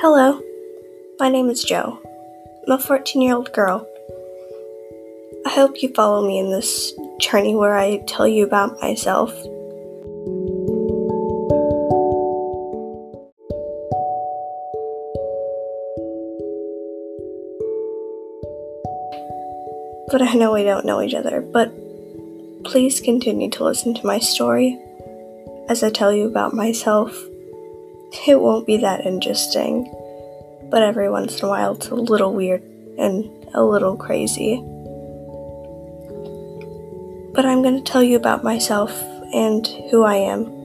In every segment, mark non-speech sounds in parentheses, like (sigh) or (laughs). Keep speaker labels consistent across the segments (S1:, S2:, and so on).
S1: Hello, my name is Jo. I'm a 14 year old girl. I hope you follow me in this journey where I tell you about myself. But I know we don't know each other, but please continue to listen to my story as I tell you about myself. It won't be that interesting, but every once in a while it's a little weird and a little crazy. But I'm going to tell you about myself and who I am.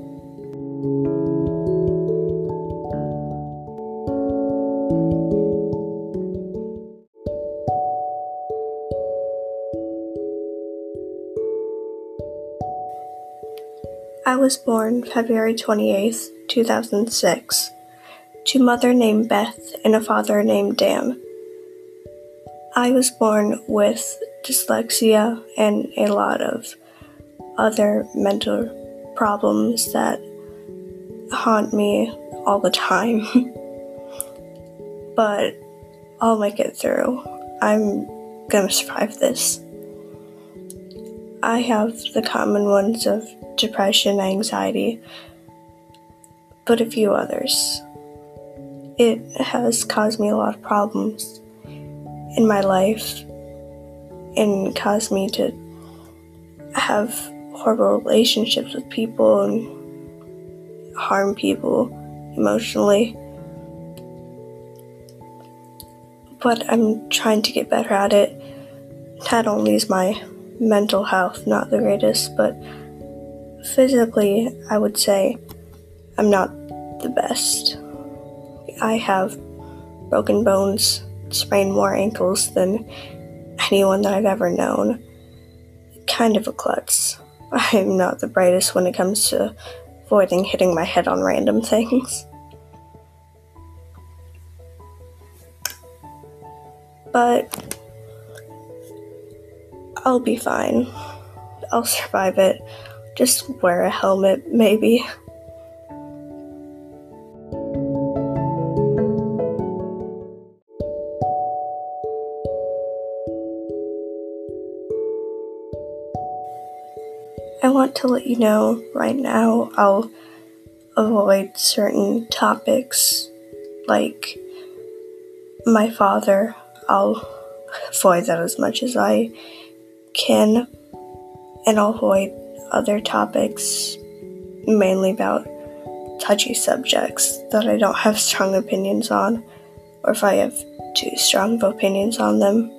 S1: I was born February 28th, 2006, to mother named Beth and a father named Dan. I was born with dyslexia and a lot of other mental problems that haunt me all the time. (laughs) but I'll make it through. I'm gonna survive this. I have the common ones of depression, anxiety, but a few others. It has caused me a lot of problems in my life and caused me to have horrible relationships with people and harm people emotionally. But I'm trying to get better at it. Not only is my mental health not the greatest, but physically, I would say I'm not the best. I have broken bones, sprained more ankles than anyone that I've ever known. Kind of a klutz. (laughs) I'm not the brightest when it comes to avoiding hitting my head on random (laughs) things. But I'll be fine. I'll survive it. Just wear a helmet, maybe. I want to let you know right now I'll avoid certain topics like my father. I'll avoid that as much as I can, and I'll avoid other topics, mainly about touchy subjects that I don't have strong opinions on, or if I have too strong of opinions on them,